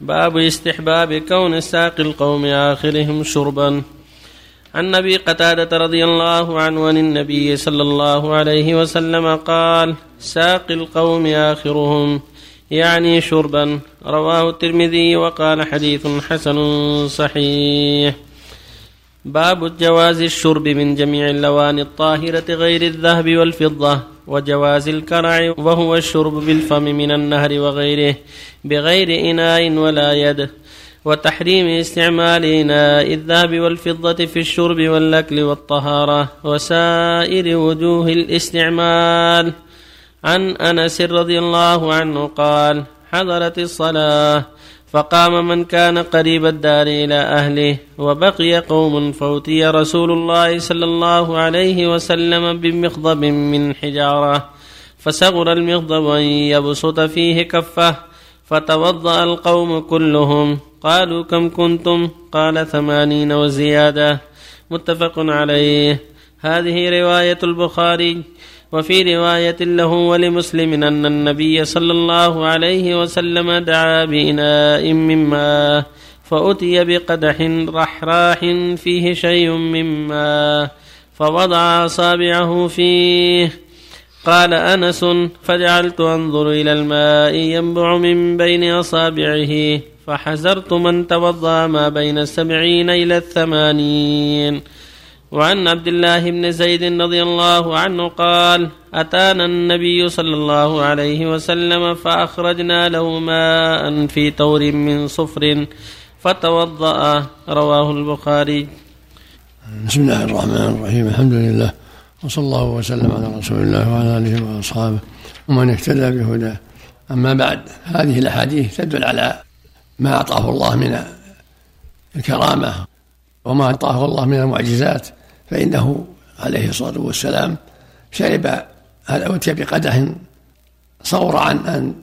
باب استحباب كون ساقي القوم آخرهم شربا. عن ابي قتادة رضي الله عنه عن النبي صلى الله عليه وسلم قال ساقي القوم آخرهم يعني شربا. رواه الترمذي وقال حديث حسن صحيح. باب جواز الشرب من جميع اللوان الطاهرة غير الذهب والفضة. وجواز الكرع وهو الشرب بالفم من النهر وغيره بغير إناء ولا يد وتحريم استعمال إناء الذهب والفضة في الشرب والأكل والطهارة وسائر وجوه الاستعمال. عن أنس رضي الله عنه قال حضرت الصلاة فقام من كان قريب الدار إلى أهله وبقي قوم فأتي رسول الله صلى الله عليه وسلم بمخضب من حجارة فصغر المخضب أن يبسط فيه كفه فتوضأ القوم كلهم قالوا كم كنتم؟ قال ثمانين وزيادة. متفق عليه. هذه رواية البخاري. وفي رواية له ولمسلم أن النبي صلى الله عليه وسلم دعا بإناء من ماء فأتي بقدح رحراح فيه شيء من ماء فوضع أصابعه فيه. قال أنس فجعلت أنظر إلى الماء ينبع من بين أصابعه فحذرت من توضأ ما بين السبعين إلى الثمانين. وعن عبد الله بن زيد رضي الله عنه قال أتانا النبي صلى الله عليه وسلم فأخرجنا له ماء في تور من صفر فتوضأ رواه البخاري. بسم الله الرحمن الرحيم. الحمد لله وصلى الله وسلم على رسول الله وعلى آله وأصحابه ومن اهتدى بهداه. أما بعد هذه الأحاديث تدل على ما أعطاه الله من الكرامة وما أعطاه الله من المعجزات. فإنه عليه الصلاة والسلام شرب أتي بقدح صور عن أن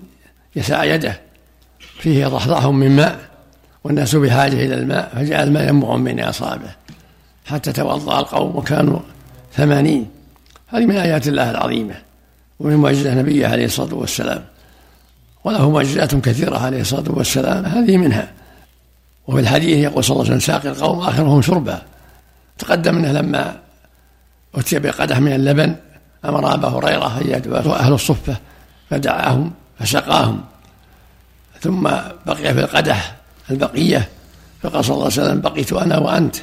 يسع يده. فيه ضحضاح من ماء والناس بحاجة إلى الماء فجعل الماء ينبع من أصابعه حتى توضأ القوم وكانوا ثمانين. هذه من آيات الله العظيمة ومن معجزة نبيه عليه الصلاة والسلام. وله معجزات كثيرة عليه الصلاة والسلام هذه منها. وفي الحديث يقول صلى الله عليه وسلم ساقي القوم آخرهم شربا. تقدم انه لما أتي بقدح من اللبن أمر أبا هريرة أن يدعو أهل الصفة فدعاهم فسقاهم ثم بقي في القدح البقية فقال صلى الله عليه وسلم بقيت أنا وأنت.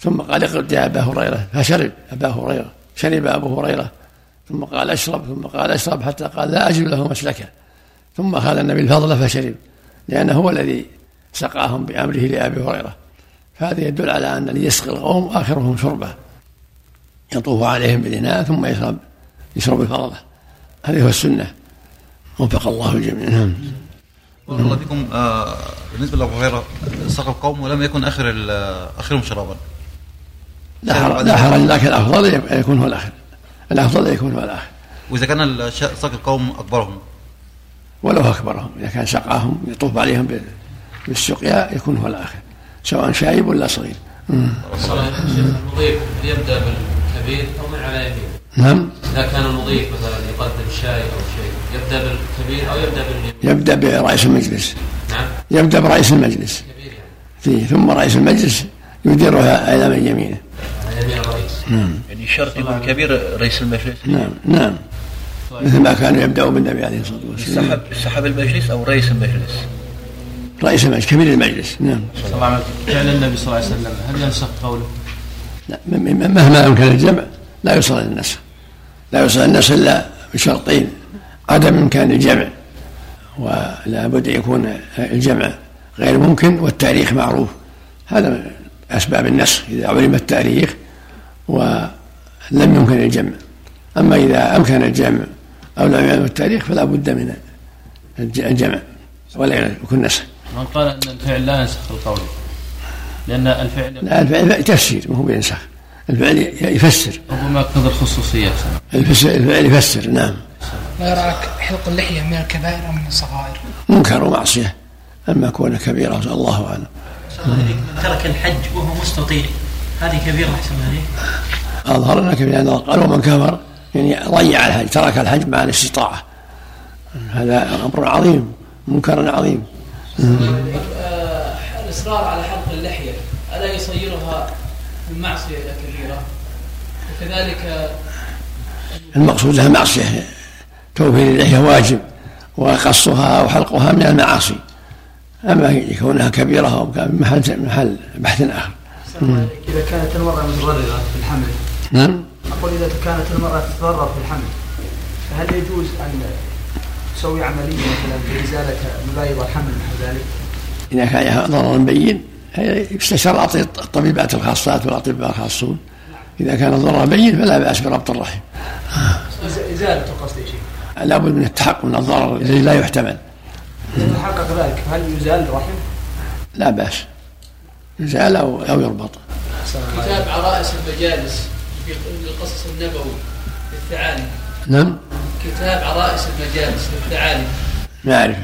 ثم قال اقرد يا أبا هريرة. فشرب أبا هريرة شرب أبو هريرة. ثم قال اشرب. ثم قال اشرب. حتى قال لا أجد له مسلكا ثم اخذ النبي الفضل فشرب لأنه هو الذي سقاهم بأمره لأبي هريرة. فهذا يدل على أن الذي يسقي القوم آخرهم شربة. يطوف عليهم بالإناء ثم يشرب يشرب الفضلة هذه هو السنة. وفق الله الجميع. نعم. بارك الله فيكم. آه بالنسبة لأبو هريرة سقى القوم ولم يكن آخر آخرهم شرابا. لا حرج لا حرج لكن الأفضل يكون هو الآخر. الأفضل يكون هو الآخر. وإذا كان سقى القوم أكبرهم. ولو أكبرهم. إذا كان سقاهم يطوف عليهم بالسقيا يكون هو الآخر. سواء شايب ولا صغير. المضيف يبدأ بالكبير أو من على يمين نعم. إذا كان المضيف مثلا يقدم شاي أو شيء يبدأ بالكبير أو يبدأ باليمين؟ يبدأ برئيس المجلس. نعم. يبدأ برئيس المجلس. كبير يعني. فيه. ثم رئيس المجلس يديرها إلى من يمينه على يمين الرئيس. نعم. يعني شرط يكون كبير رئيس المجلس؟ نعم. نعم. مثل ما كانوا يبداوا بالنبي عليه الصلاة والسلام. سحب سحب المجلس أو رئيس المجلس؟ رئيس المجلس كبير المجلس. نعم. صلى الله عليه وسلم. فعل النبي صلى الله عليه وسلم هل ينسخ قوله؟ لا مهما أمكن الجمع لا يوصل إلى النسخ لا يوصل النسخ إلا بشرطين عدم إمكان الجمع ولا بد أن يكون الجمع غير ممكن والتاريخ معروف. هذا من أسباب النسخ إذا علم التاريخ ولم يمكن الجمع. أما إذا أمكن الجمع أو لم يعلم التاريخ فلا بد من الج- الجمع ولا يكون نسخ. من قال أن الفعل لا ينسخ القول. لأن الفعل لا الفعل تفسير ما هو بينسخ. الفعل يفسر. ربما يقتضي الخصوصيه الفس- الفعل يفسر نعم. ما يراك حلق اللحية من الكبائر أو من الصغائر؟ منكر ومعصية أما كونه كبيرة الله أعلم. ترك الحج وهو مستطيع. هذه كبيرة أحسن هذه أظهر أنه كبيرة لأنه قال ومن كفر يعني ضيع الحج ترك الحج مع الاستطاعة. هذا أمر عظيم منكر عظيم. الإصرار على حلق اللحية ألا يصيرها من معصية إلى كبيرة؟ وكذلك المقصود لها معصية توفير اللحية واجب وقصها أو حلقها من المعاصي. أما كونها كبيرة أو محل محل بحث آخر. إذا كانت المرأة متضررة في الحمل نعم. أقول إذا كانت المرأة تتضرر في الحمل فهل يجوز أن تسوي عملية مثلا لإزالة مبايض الحمل نحو ذلك؟ إذا كان ضرر بين يستشار الطبيبات الخاصات والأطباء الخاصون. إذا كان الضرر بين فلا بأس بربط الرحم. إزالة القصد يا شيخ. لابد من التحقق من الضرر الذي لا يحتمل. إذا تحقق ذلك هل يزال الرحم؟ لا بأس. يزال أو أو يربط. كتاب عرائس المجالس في القصص النبوي للثعالب نعم. كتاب عرائس المجالس. للثعالب ما أعرفه